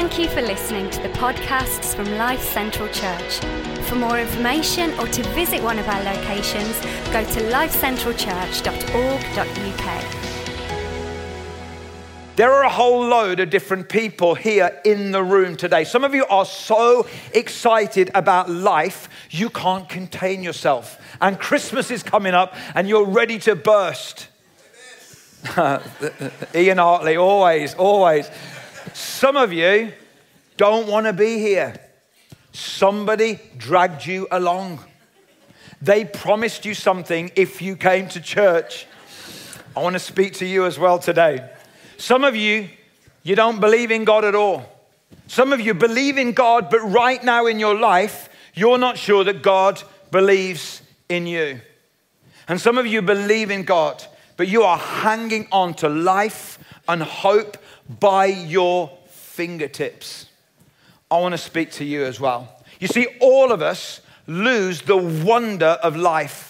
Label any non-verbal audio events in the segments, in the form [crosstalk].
Thank you for listening to the podcasts from Life Central Church. For more information or to visit one of our locations, go to lifecentralchurch.org.uk. There are a whole load of different people here in the room today. Some of you are so excited about life, you can't contain yourself. And Christmas is coming up, and you're ready to burst. [laughs] Ian Hartley, always, always. Some of you don't want to be here. Somebody dragged you along. They promised you something if you came to church. I want to speak to you as well today. Some of you, you don't believe in God at all. Some of you believe in God, but right now in your life, you're not sure that God believes in you. And some of you believe in God, but you are hanging on to life and hope by your fingertips. I want to speak to you as well. You see, all of us lose the wonder of life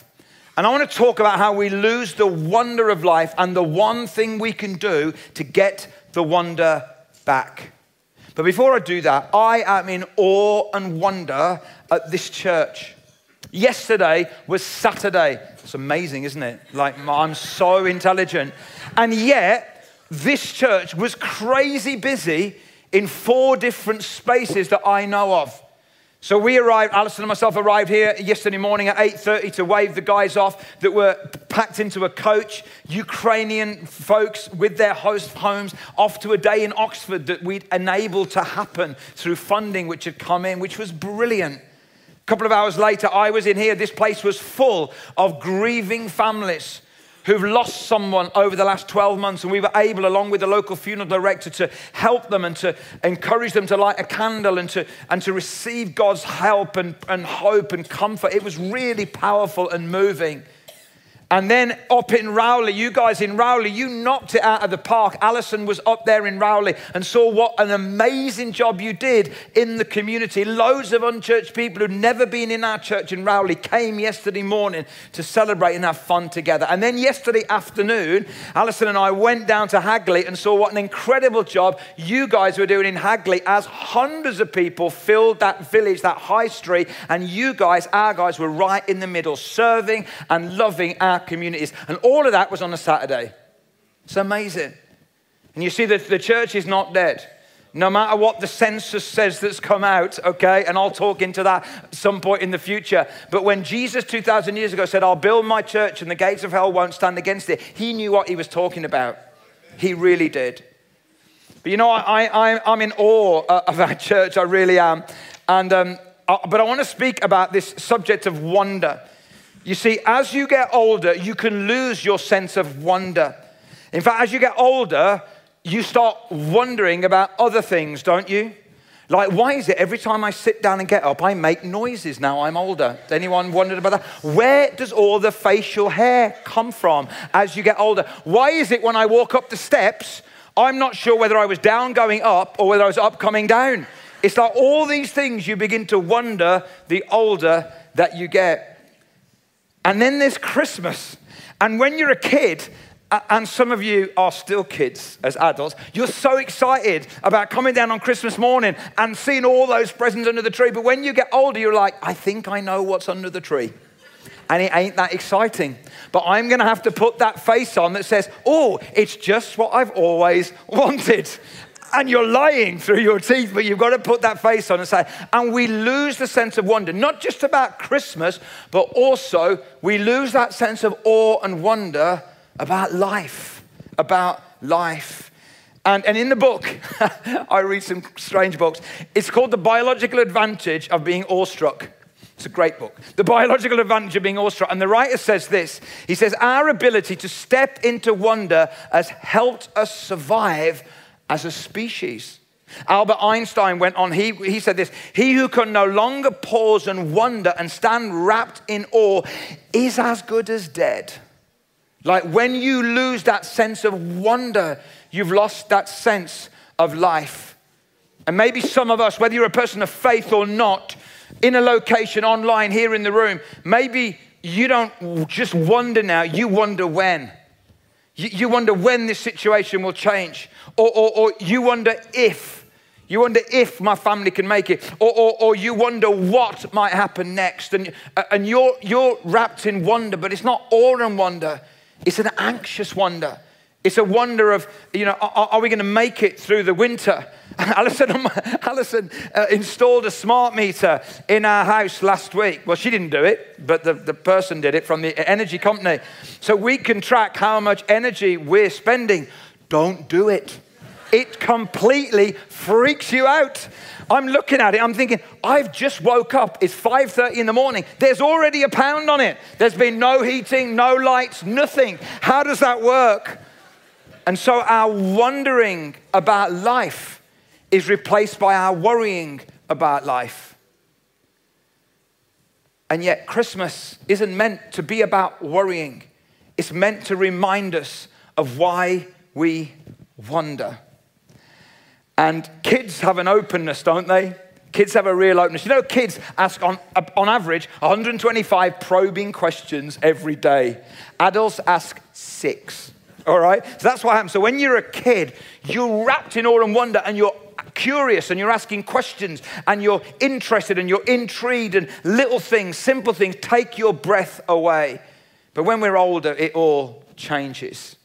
and I want to talk about how we lose the wonder of life and the one thing we can do to get the wonder back. But before I do that, I am in awe and wonder at this church. Yesterday was Saturday. It's amazing, isn't it? Like, I'm so intelligent. And yet, this church was crazy busy in four different spaces that I know of. So we arrived, Alison and myself arrived here yesterday morning at 8.30 to wave the guys off that were packed into a coach, Ukrainian folks with their host homes, off to a day in Oxford that we'd enabled to happen through funding which had come in, which was brilliant. A couple of hours later, I was in here. This place was full of grieving families who've lost someone over the last 12 months, and we were able, along with the local funeral director, to help them and to encourage them to light a candle and to, and to receive God's help and, and hope and comfort. It was really powerful and moving. And then up in Rowley, you guys in Rowley, you knocked it out of the park. Alison was up there in Rowley and saw what an amazing job you did in the community. Loads of unchurched people who'd never been in our church in Rowley came yesterday morning to celebrate and have fun together. And then yesterday afternoon, Alison and I went down to Hagley and saw what an incredible job you guys were doing in Hagley as hundreds of people filled that village, that high street. And you guys, our guys, were right in the middle, serving and loving our our communities. And all of that was on a Saturday. It's amazing. And you see that the church is not dead. No matter what the census says that's come out, okay, and I'll talk into that at some point in the future. But when Jesus 2,000 years ago said, I'll build my church and the gates of hell won't stand against it, he knew what he was talking about. He really did. But you know, I, I, I'm in awe uh, of our church, I really am. And, um, uh, but I want to speak about this subject of wonder. You see, as you get older, you can lose your sense of wonder. In fact, as you get older, you start wondering about other things, don't you? Like, why is it every time I sit down and get up, I make noises now I'm older? Anyone wondered about that? Where does all the facial hair come from as you get older? Why is it when I walk up the steps, I'm not sure whether I was down going up or whether I was up coming down? It's like all these things you begin to wonder the older that you get. And then there's Christmas. And when you're a kid, and some of you are still kids as adults, you're so excited about coming down on Christmas morning and seeing all those presents under the tree. But when you get older, you're like, I think I know what's under the tree. And it ain't that exciting. But I'm going to have to put that face on that says, oh, it's just what I've always wanted and you're lying through your teeth, but you've got to put that face on and say, and we lose the sense of wonder, not just about Christmas, but also we lose that sense of awe and wonder about life, about life. And, and in the book, [laughs] I read some strange books. It's called The Biological Advantage of Being Awestruck. It's a great book. The Biological Advantage of Being Awestruck. And the writer says this He says, Our ability to step into wonder has helped us survive as a species. Albert Einstein went on, he, he said this He who can no longer pause and wonder and stand wrapped in awe is as good as dead. Like when you lose that sense of wonder, you've lost that sense of life. And maybe some of us, whether you're a person of faith or not, in a location online here in the room, maybe you don't just wonder now, you wonder when. You wonder when this situation will change, or, or, or, you wonder if You wonder if my family can make it, or, or, or you wonder what might happen next. And, uh, and you're, you're wrapped in wonder, but it's not awe and wonder, it's an anxious wonder. It's a wonder of, you know, are, are we going to make it through the winter? [laughs] Alison, Alison uh, installed a smart meter in our house last week. Well, she didn't do it, but the, the person did it from the energy company. So we can track how much energy we're spending. Don't do it it completely freaks you out. I'm looking at it, I'm thinking, I've just woke up. It's 5:30 in the morning. There's already a pound on it. There's been no heating, no lights, nothing. How does that work? And so our wondering about life is replaced by our worrying about life. And yet, Christmas isn't meant to be about worrying, it's meant to remind us of why we wonder. And kids have an openness, don't they? Kids have a real openness. You know, kids ask on, on average 125 probing questions every day. Adults ask six. All right? So that's what happens. So when you're a kid, you're wrapped in awe and wonder and you're curious and you're asking questions and you're interested and you're intrigued and little things, simple things take your breath away. But when we're older, it all changes.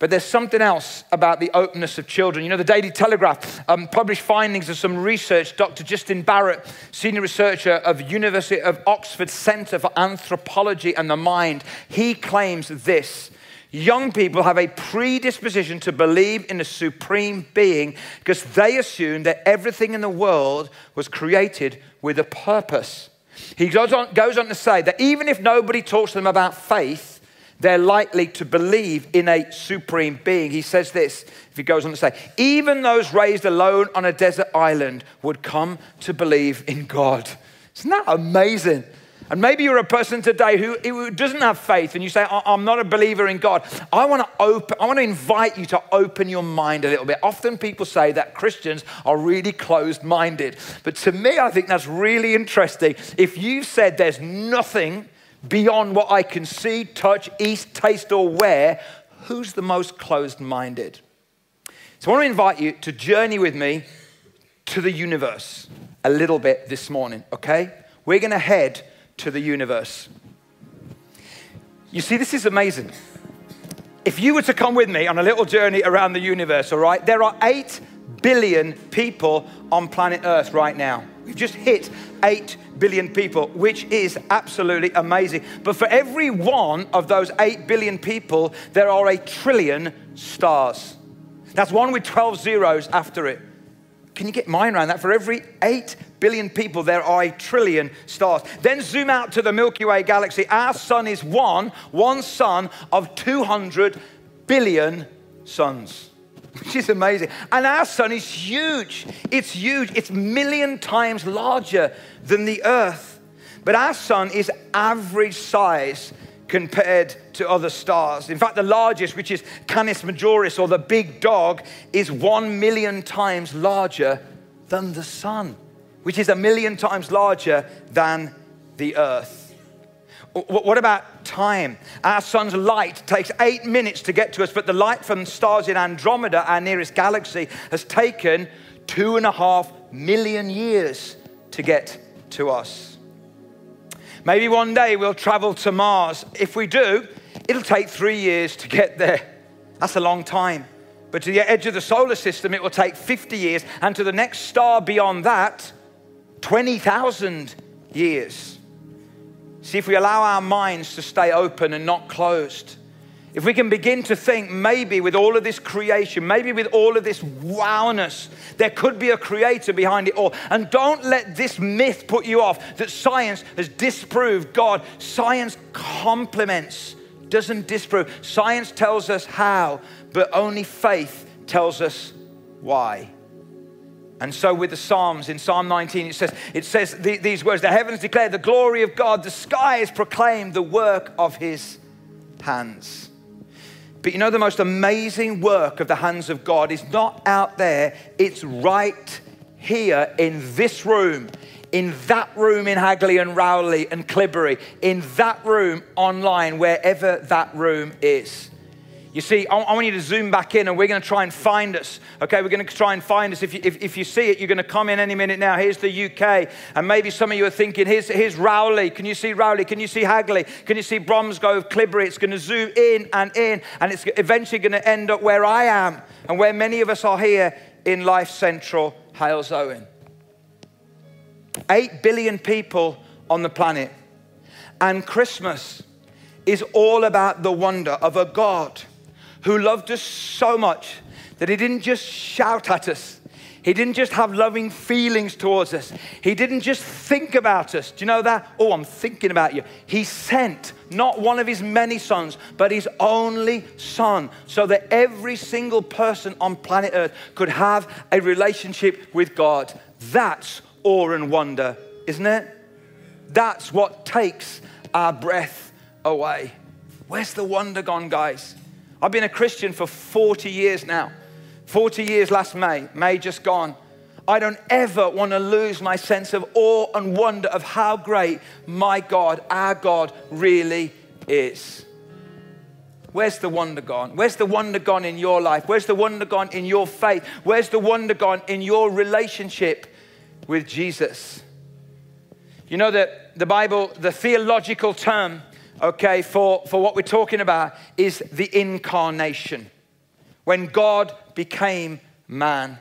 But there's something else about the openness of children. You know, the Daily Telegraph um, published findings of some research. Dr. Justin Barrett, senior researcher of University of Oxford Center for Anthropology and the Mind, he claims this. Young people have a predisposition to believe in a supreme being because they assume that everything in the world was created with a purpose. He goes on, goes on to say that even if nobody talks to them about faith, they're likely to believe in a supreme being. He says this, if he goes on to say, even those raised alone on a desert island would come to believe in God. Isn't that amazing? And maybe you're a person today who, who doesn't have faith and you say, I'm not a believer in God. I want to open, I want to invite you to open your mind a little bit. Often people say that Christians are really closed minded. But to me, I think that's really interesting. If you said there's nothing beyond what I can see, touch, eat, taste, or wear, who's the most closed minded? So I want to invite you to journey with me to the universe a little bit this morning, okay? We're going to head to the universe. You see, this is amazing. If you were to come with me on a little journey around the universe, all right, there are 8 billion people on planet Earth right now. We've just hit 8 billion people, which is absolutely amazing. But for every one of those 8 billion people, there are a trillion stars. That's one with 12 zeros after it. Can you get mind around that? For every 8 billion people, there are a trillion stars. Then zoom out to the Milky Way galaxy. Our sun is one, one sun of 200 billion suns [laughs] which is amazing. And our sun is huge. It's huge. It's million times larger than the earth. But our sun is average size compared to other stars. In fact, the largest, which is Canis Majoris or the big dog, is one million times larger than the sun, which is a million times larger than the earth. What about time? Our sun's light takes eight minutes to get to us, but the light from stars in Andromeda, our nearest galaxy, has taken two and a half million years to get to us. Maybe one day we'll travel to Mars. If we do, it'll take three years to get there. That's a long time. But to the edge of the solar system, it will take 50 years. And to the next star beyond that, 20,000 years. See, if we allow our minds to stay open and not closed, if we can begin to think maybe with all of this creation, maybe with all of this wowness, there could be a creator behind it all. And don't let this myth put you off that science has disproved God. Science complements, doesn't disprove. Science tells us how, but only faith tells us why. And so with the Psalms, in Psalm 19, it says, it says these words, the heavens declare the glory of God, the skies proclaim the work of his hands. But you know, the most amazing work of the hands of God is not out there, it's right here in this room, in that room in Hagley and Rowley and Clibbery, in that room online, wherever that room is. You see, I, I want you to zoom back in and we're going to try and find us. Okay, we're going to try and find us. If you, if, if you see it, you're going to come in any minute now. Here's the UK. And maybe some of you are thinking, here's, here's Rowley. Can you see Rowley? Can you see Hagley? Can you see Bromsgrove, Clibberry? It's going to zoom in and in. And it's eventually going to end up where I am and where many of us are here in Life Central, Halesowen. Eight billion people on the planet. And Christmas is all about the wonder of a God who loved us so much that he didn't just shout at us. He didn't just have loving feelings towards us. He didn't just think about us. Do you know that? Oh, I'm thinking about you. He sent not one of his many sons, but his only son, so that every single person on planet Earth could have a relationship with God. That's awe and wonder, isn't it? That's what takes our breath away. Where's the wonder gone, guys? I've been a Christian for 40 years now. 40 years last May, May just gone. I don't ever want to lose my sense of awe and wonder of how great my God, our God, really is. Where's the wonder gone? Where's the wonder gone in your life? Where's the wonder gone in your faith? Where's the wonder gone in your relationship with Jesus? You know that the Bible, the theological term okay, for, for what we're talking about is the incarnation, when God became man.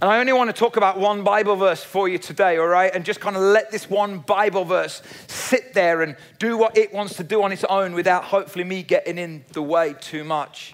And I only want to talk about one Bible verse for you today, all right? And just kind of let this one Bible verse sit there and do what it wants to do on its own without hopefully me getting in the way too much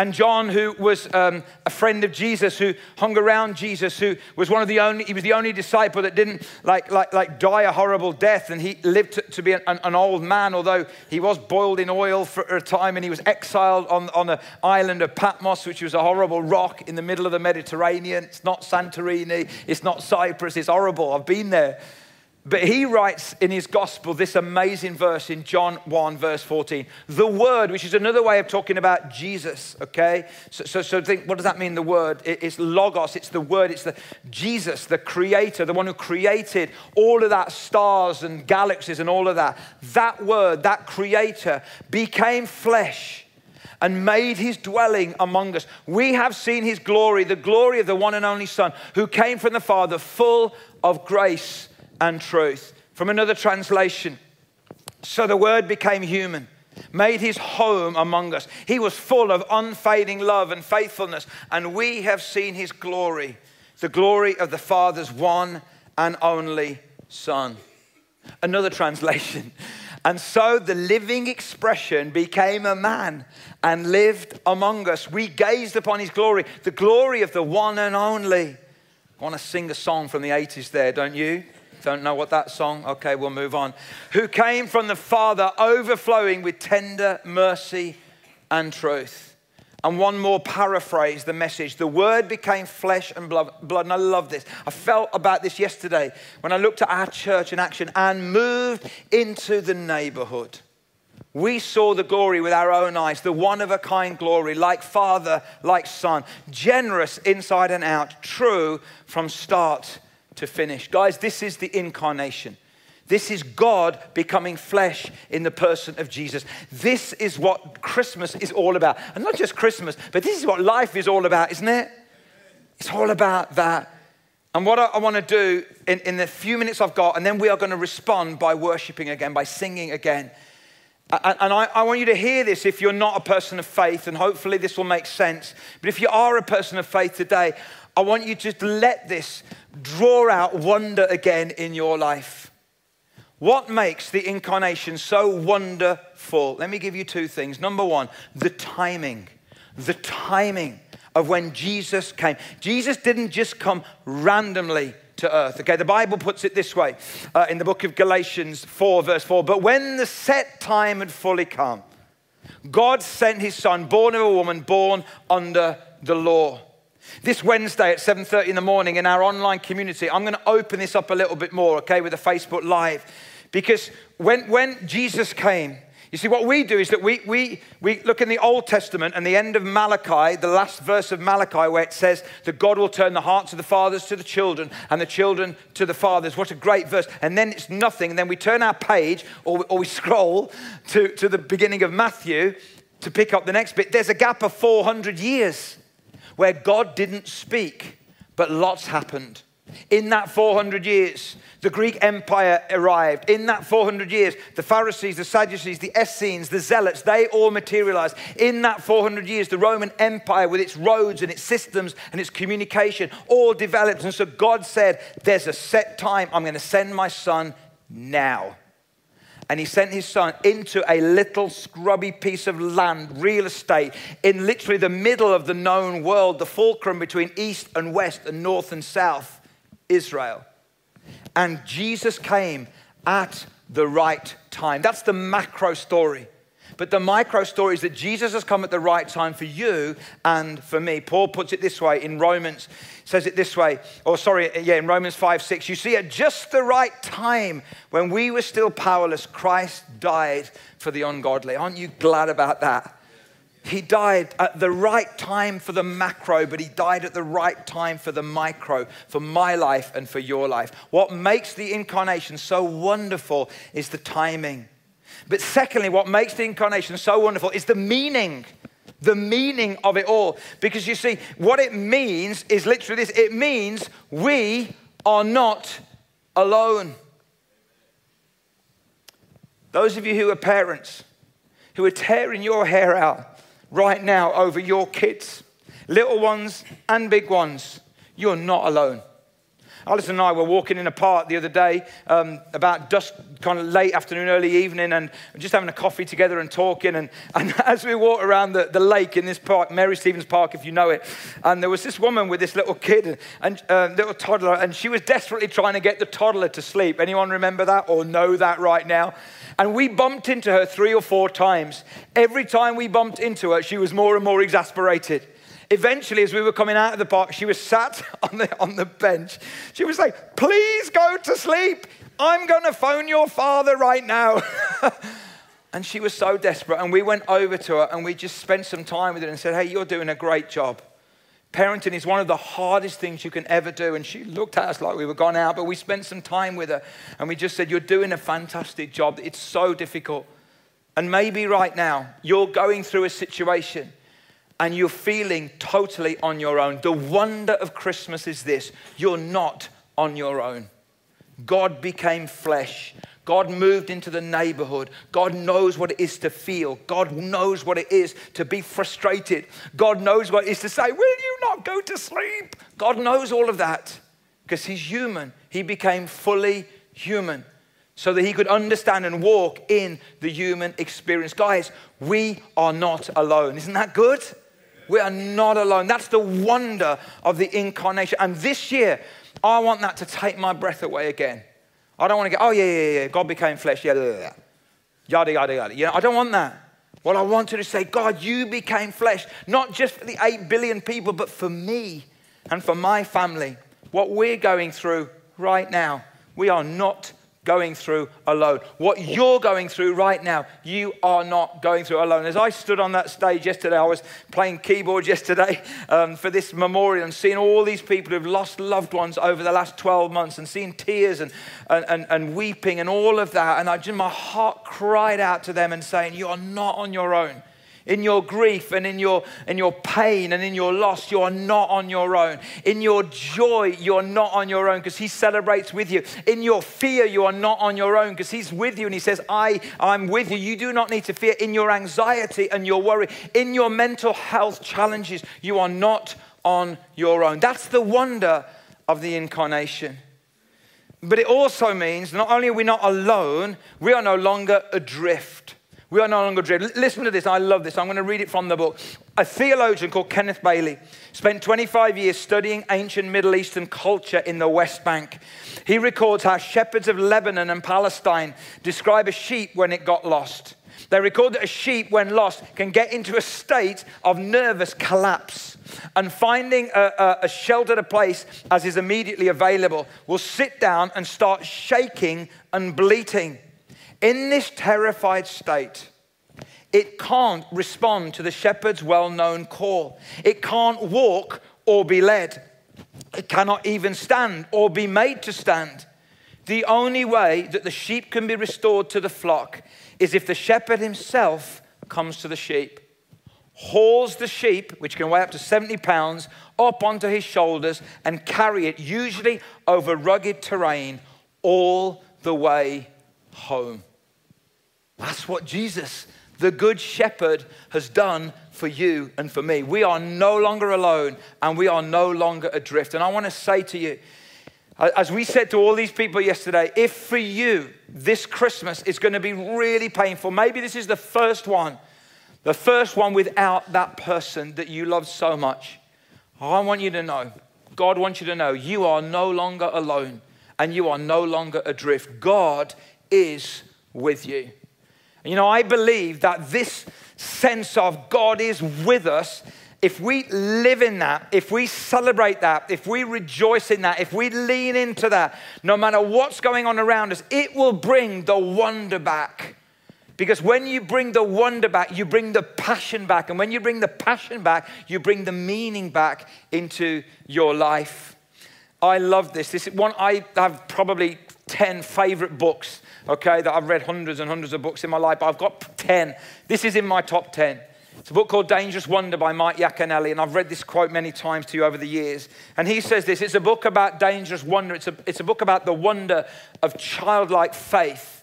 and John, who was um, a friend of Jesus, who hung around Jesus, who was one of the only, he was the only disciple that didn't like, like, like die a horrible death. And he lived to, to be an, an, old man, although he was boiled in oil for a time and he was exiled on, on the island of Patmos, which was a horrible rock in the middle of the Mediterranean. It's not Santorini, it's not Cyprus, it's horrible. I've been there. But he writes in his gospel this amazing verse in John 1, verse 14. The word, which is another way of talking about Jesus, okay? So, so, so think, what does that mean, the word? It, it's logos, it's the word, it's the Jesus, the creator, the one who created all of that stars and galaxies and all of that. That word, that creator, became flesh and made his dwelling among us. We have seen his glory, the glory of the one and only Son, who came from the Father, full of grace and truth. From another translation, so the Word became human, made his home among us. He was full of unfading love and faithfulness, and we have seen his glory, the glory of the Father's one and only Son. Another translation. And so the living expression became a man and lived among us. We gazed upon his glory, the glory of the one and only. I want to sing a song from the 80s there, don't you? Don't know what that song? Okay, we'll move on. Who came from the Father, overflowing with tender mercy and truth. And one more paraphrase the message. The word became flesh and blood. And I love this. I felt about this yesterday when I looked at our church in action and moved into the neighborhood. We saw the glory with our own eyes, the one of a kind glory, like Father, like Son, generous inside and out, true from start to finish. Guys, this is the incarnation. This is God becoming flesh in the person of Jesus. This is what Christmas is all about. And not just Christmas, but this is what life is all about, isn't it? It's all about that. And what I, want to do in, in the few minutes I've got, and then we are going to respond by worshiping again, by singing again. And, I want you to hear this if you're not a person of faith, and hopefully this will make sense. But if you are a person of faith today, I want you to let this draw out wonder again in your life. What makes the incarnation so wonderful? Let me give you two things. Number one, the timing. The timing of when Jesus came. Jesus didn't just come randomly to earth. Okay, the Bible puts it this way uh, in the book of Galatians 4, verse 4. But when the set time had fully come, God sent his son, born of a woman, born under the law. This Wednesday at 7:30 in the morning in our online community, I'm going to open this up a little bit more, okay, with a Facebook Live. Because when, when Jesus came, you see, what we do is that we, we, we look in the Old Testament and the end of Malachi, the last verse of Malachi, where it says that God will turn the hearts of the fathers to the children and the children to the fathers. What a great verse. And then it's nothing. And then we turn our page or, or we scroll to, to the beginning of Matthew to pick up the next bit, there's a gap of 400 years where God didn't speak, but lots happened. In that 400 years, the Greek Empire arrived. In that 400 years, the Pharisees, the Sadducees, the Essenes, the Zealots, they all materialized. In that 400 years, the Roman Empire, with its roads and its systems and its communication, all developed. And so God said, There's a set time. I'm going to send my son now. And he sent his son into a little scrubby piece of land, real estate, in literally the middle of the known world, the fulcrum between east and west and north and south Israel. And Jesus came at the right time. That's the macro story. But the micro story is that Jesus has come at the right time for you and for me. Paul puts it this way in Romans, says it this way, or sorry, yeah, in Romans 5 6. You see, at just the right time, when we were still powerless, Christ died for the ungodly. Aren't you glad about that? He died at the right time for the macro, but he died at the right time for the micro, for my life and for your life. What makes the incarnation so wonderful is the timing. But secondly, what makes the incarnation so wonderful is the meaning. The meaning of it all. Because you see, what it means is literally this it means we are not alone. Those of you who are parents, who are tearing your hair out right now over your kids, little ones and big ones. You're not alone. Alison and I were walking in a park the other day, um, about dusk, kind of late afternoon, early evening, and just having a coffee together and talking. And, and [laughs] as we walked around the, the lake in this park, Mary Stevens Park, if you know it, and there was this woman with this little kid, and uh, little toddler, and she was desperately trying to get the toddler to sleep. Anyone remember that or know that right now? And we bumped into her three or four times. Every time we bumped into her, she was more and more exasperated. Eventually, as we were coming out of the park, she was sat [laughs] on the, on the bench. She was like, Please go to sleep. I'm going to phone your father right now. [laughs] and she was so desperate. And we went over to her and we just spent some time with her and said, Hey, you're doing a great job. Parenting is one of the hardest things you can ever do. And she looked at us like we were gone out, but we spent some time with her and we just said, You're doing a fantastic job. It's so difficult. And maybe right now you're going through a situation and you're feeling totally on your own. The wonder of Christmas is this you're not on your own. God became flesh. God moved into the neighborhood. God knows what it is to feel. God knows what it is to be frustrated. God knows what it is to say, Will you not go to sleep? God knows all of that because He's human. He became fully human so that He could understand and walk in the human experience. Guys, we are not alone. Isn't that good? We are not alone. That's the wonder of the incarnation. And this year, I want that to take my breath away again. I don't want to go, oh, yeah, yeah, yeah, God became flesh, yeah, yeah, yeah. yada, yada, yada. You know, I don't want that. What I want to say, God, you became flesh, not just for the 8 billion people, but for me and for my family. What we're going through right now, we are not going through alone. What you're going through right now, you are not going through alone. As I stood on that stage yesterday, I was playing keyboard [laughs] yesterday um, for this memorial and seeing all these people who've lost loved ones over the last 12 months and seeing tears and, and, and, and weeping and all of that. And I just, my heart cried out to them and saying, You are not on your own in your grief and in your, in your pain and in your loss, you are not on your own. In your joy, you're not on your own because He celebrates with you. In your fear, you are not on your own because He's with you and He says, I, I'm with you. You do not need to fear. In your anxiety and your worry, in your mental health challenges, you are not on your own. That's the wonder of the incarnation. But it also means not only are we not alone, we are no longer adrift. We are no longer driven. Listen to this. I love this. I'm going to read it from the book. A theologian called Kenneth Bailey spent 25 years studying ancient Middle Eastern culture in the West Bank. He records how shepherds of Lebanon and Palestine describe a sheep when it got lost. They record that a sheep, when lost, can get into a state of nervous collapse and finding a, a, a sheltered place as is immediately available will sit down and start shaking and bleating. In this terrified state, it can't respond to the shepherd's well known call. It can't walk or be led. It cannot even stand or be made to stand. The only way that the sheep can be restored to the flock is if the shepherd himself comes to the sheep. hauls the sheep, which can weigh up to 70 pounds, up onto his shoulders and carry it, usually over rugged terrain, all the way home. That's what Jesus, the Good Shepherd, has done for you and for me. We are no longer alone and we are no longer adrift. And I want to say to you, as we said to all these people yesterday, if for you this Christmas is going to be really painful, maybe this is the first one, the first one without that person that you love so much, I want you to know, God wants you to know, you are no longer alone and you are no longer adrift. God is with you. You know, I believe that this sense of God is with us, if we live in that, if we celebrate that, if we rejoice in that, if we lean into that, no matter what's going on around us, it will bring the wonder back. Because when you bring the wonder back, you bring the passion back. And when you bring the passion back, you bring the meaning back into your life. I love this. This is one I have probably 10 favorite books okay, that I've read hundreds and hundreds of books in my life, but I've got 10. This is in my top 10. It's a book called Dangerous Wonder by Mike Yaconelli, and I've read this quote many times to you over the years. And he says this it's a book about dangerous wonder, it's a, it's a book about the wonder of childlike faith.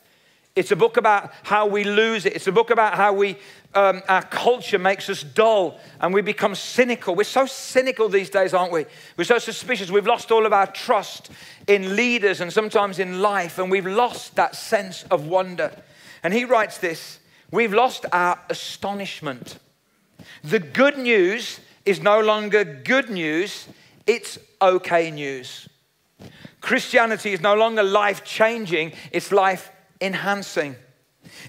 It's a book about how we lose it. It's a book about how we, um, our culture makes us dull and we become cynical. We're so cynical these days, aren't we? We're so suspicious. We've lost all of our trust in leaders and sometimes in life, and we've lost that sense of wonder. And he writes this We've lost our astonishment. The good news is no longer good news, it's okay news. Christianity is no longer life changing, it's life enhancing.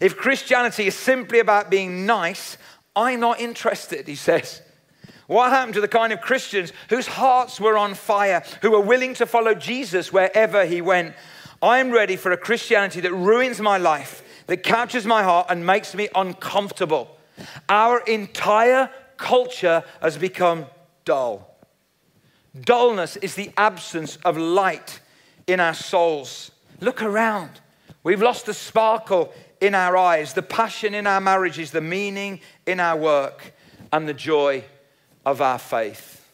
If Christianity is simply about being nice, I'm not interested, he says. What happened to the kind of Christians whose hearts were on fire, who were willing to follow Jesus wherever he went? I'm ready for a Christianity that ruins my life, that captures my heart and makes me uncomfortable. Our entire culture has become dull. Dullness is the absence of light in our souls. Look around. We've lost the sparkle in our eyes, the passion in our marriages, the meaning in our work, and the joy of our faith.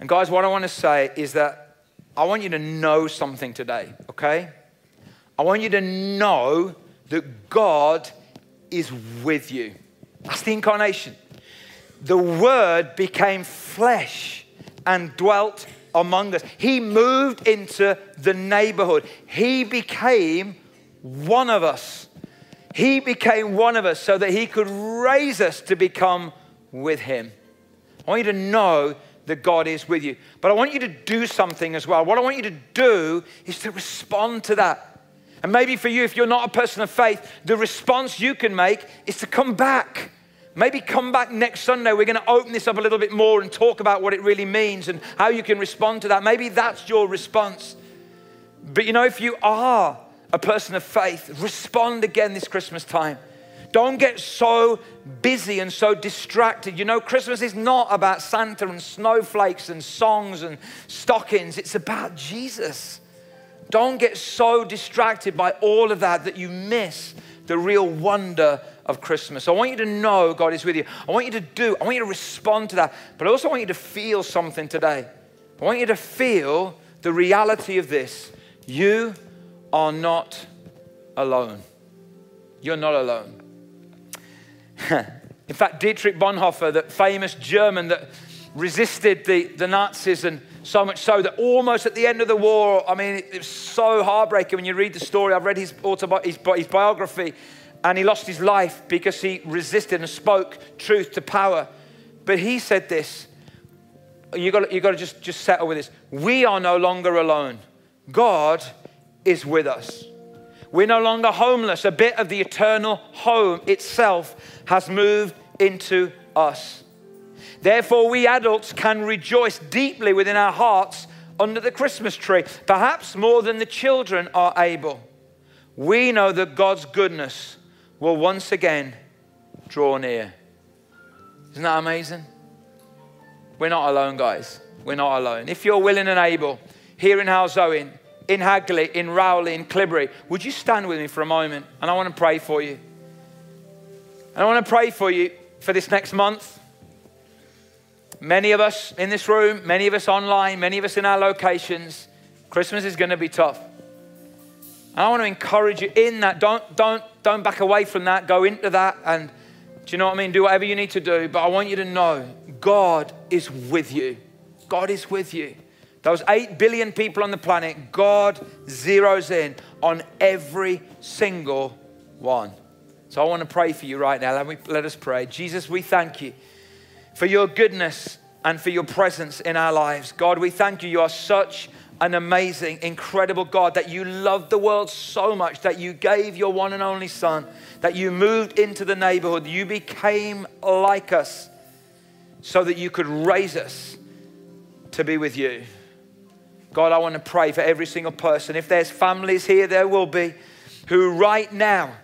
And, guys, what I want to say is that I want you to know something today, okay? I want you to know that God is with you. That's the incarnation. The Word became flesh and dwelt among us. He moved into the neighborhood. He became one of us. He became one of us so that He could raise us to become with Him. I want you to know that God is with you. But I want you to do something as well. What I want you to do is to respond to that. And maybe for you, if you're not a person of faith, the response you can make is to come back Maybe come back next Sunday. We're going to open this up a little bit more and talk about what it really means and how you can respond to that. Maybe that's your response. But you know, if you are a person of faith, respond again this Christmas time. Don't get so busy and so distracted. You know, Christmas is not about Santa and snowflakes and songs and stockings, it's about Jesus. Don't get so distracted by all of that that you miss the real wonder of Christmas. I want you to know God is with you. I want you to do, I want you to respond to that. But I also want you to feel something today. I want you to feel the reality of this. You are not alone. You're not alone. [laughs] In fact, Dietrich Bonhoeffer, that famous German that resisted the, the Nazis, and so much so that almost at the end of the war, I mean, it, was so heartbreaking when you read the story. I've read his, autobi- his, his biography, and he lost his life because he resisted and spoke truth to power. But he said this you got you got to just, just settle with this. We are no longer alone. God is with us. We're no longer homeless. A bit of the eternal home itself has moved into us. Therefore, we adults can rejoice deeply within our hearts under the Christmas tree, perhaps more than the children are able. We know that God's goodness will once again draw near. Isn't that amazing? We're not alone, guys. We're not alone. If you're willing and able, here in Halesowen, in Hagley, in Rowley, in Clibberry, would you stand with me for a moment? And I want to pray for you. And I want to pray for you for this next month. Many of us in this room, many of us online, many of us in our locations, Christmas is going to be tough. And I want to encourage you in that. Don't, don't, don't back away from that. Go into that and do you know what I mean? Do whatever you need to do. But I want you to know God is with you. God is with you. Those 8 billion people on the planet, God zeroes in on every single one. So I want to pray for you right now. Let, me, let us pray. Jesus, we thank you for your goodness and for your presence in our lives. God, we thank you. You are such an amazing, incredible God that you loved the world so much that you gave your one and only Son, that you moved into the neighborhood, you became like us so that you could raise us to be with you. God, I want to pray for every single person. If there's families here, there will be, who right now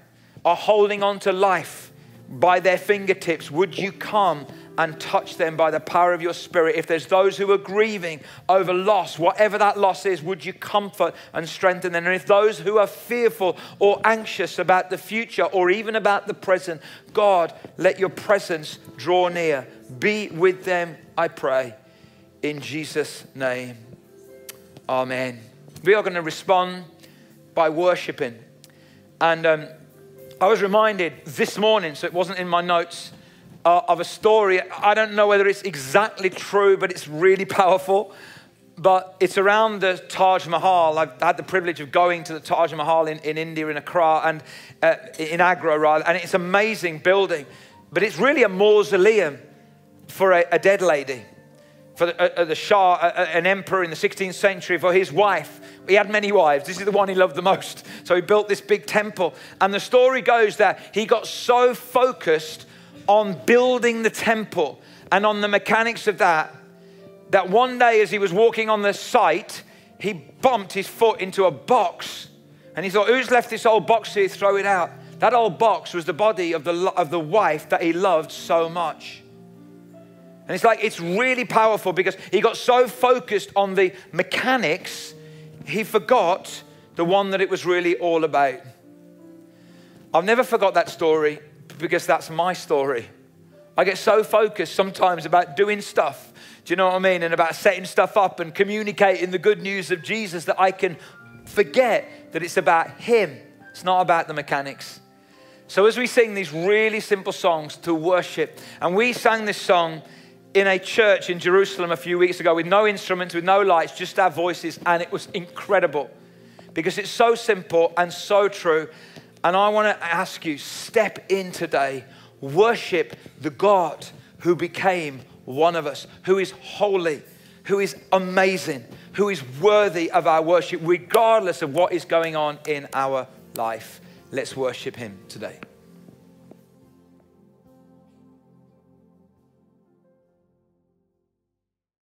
are holding on to life by their fingertips. Would you come and touch them by the power of your spirit. If there's those who are grieving over loss, whatever that loss is, would you comfort and strengthen them? And if those who are fearful or anxious about the future or even about the present, God, let your presence draw near. Be with them, I pray. In Jesus' name. Amen. We are going to respond by worshiping. And um, I was reminded this morning, so it wasn't in my notes uh, of a story. I don't know whether it's exactly true, but it's really [laughs] powerful. But it's around the Taj Mahal. I've had the privilege of going to the Taj Mahal in, in India, in Accra, and uh, in Agra, rather. And it's an amazing building. But it's really a mausoleum for a, a dead lady, for the, uh, the Shah, an emperor in the 16th century, for his wife. He had many wives. This is the one he loved the most. So he built this big temple. And the story goes that he got so focused on building the temple and on the mechanics of that, that one day as he was walking on the site, he bumped his foot into a box. And he thought, who's left this old box here? Throw it out. That old box was the body of the, of the wife that he loved so much. And it's like, it's really powerful because he got so focused on the mechanics, he forgot the one that it was really all about. I've never forgot that story because that's my story. I get so focused sometimes about doing stuff, do you know what I mean? And about setting stuff up and communicating the good news of Jesus that I can forget that it's about Him. It's not about the mechanics. So, as we sing these really simple songs to worship, and we sang this song in a church in Jerusalem a few weeks ago with no instruments, with no lights, just our voices, and it was incredible because it's so simple and so true. And I want to ask you step in today, worship the God who became one of us, who is holy, who is amazing, who is worthy of our worship, regardless of what is going on in our life. Let's worship him today.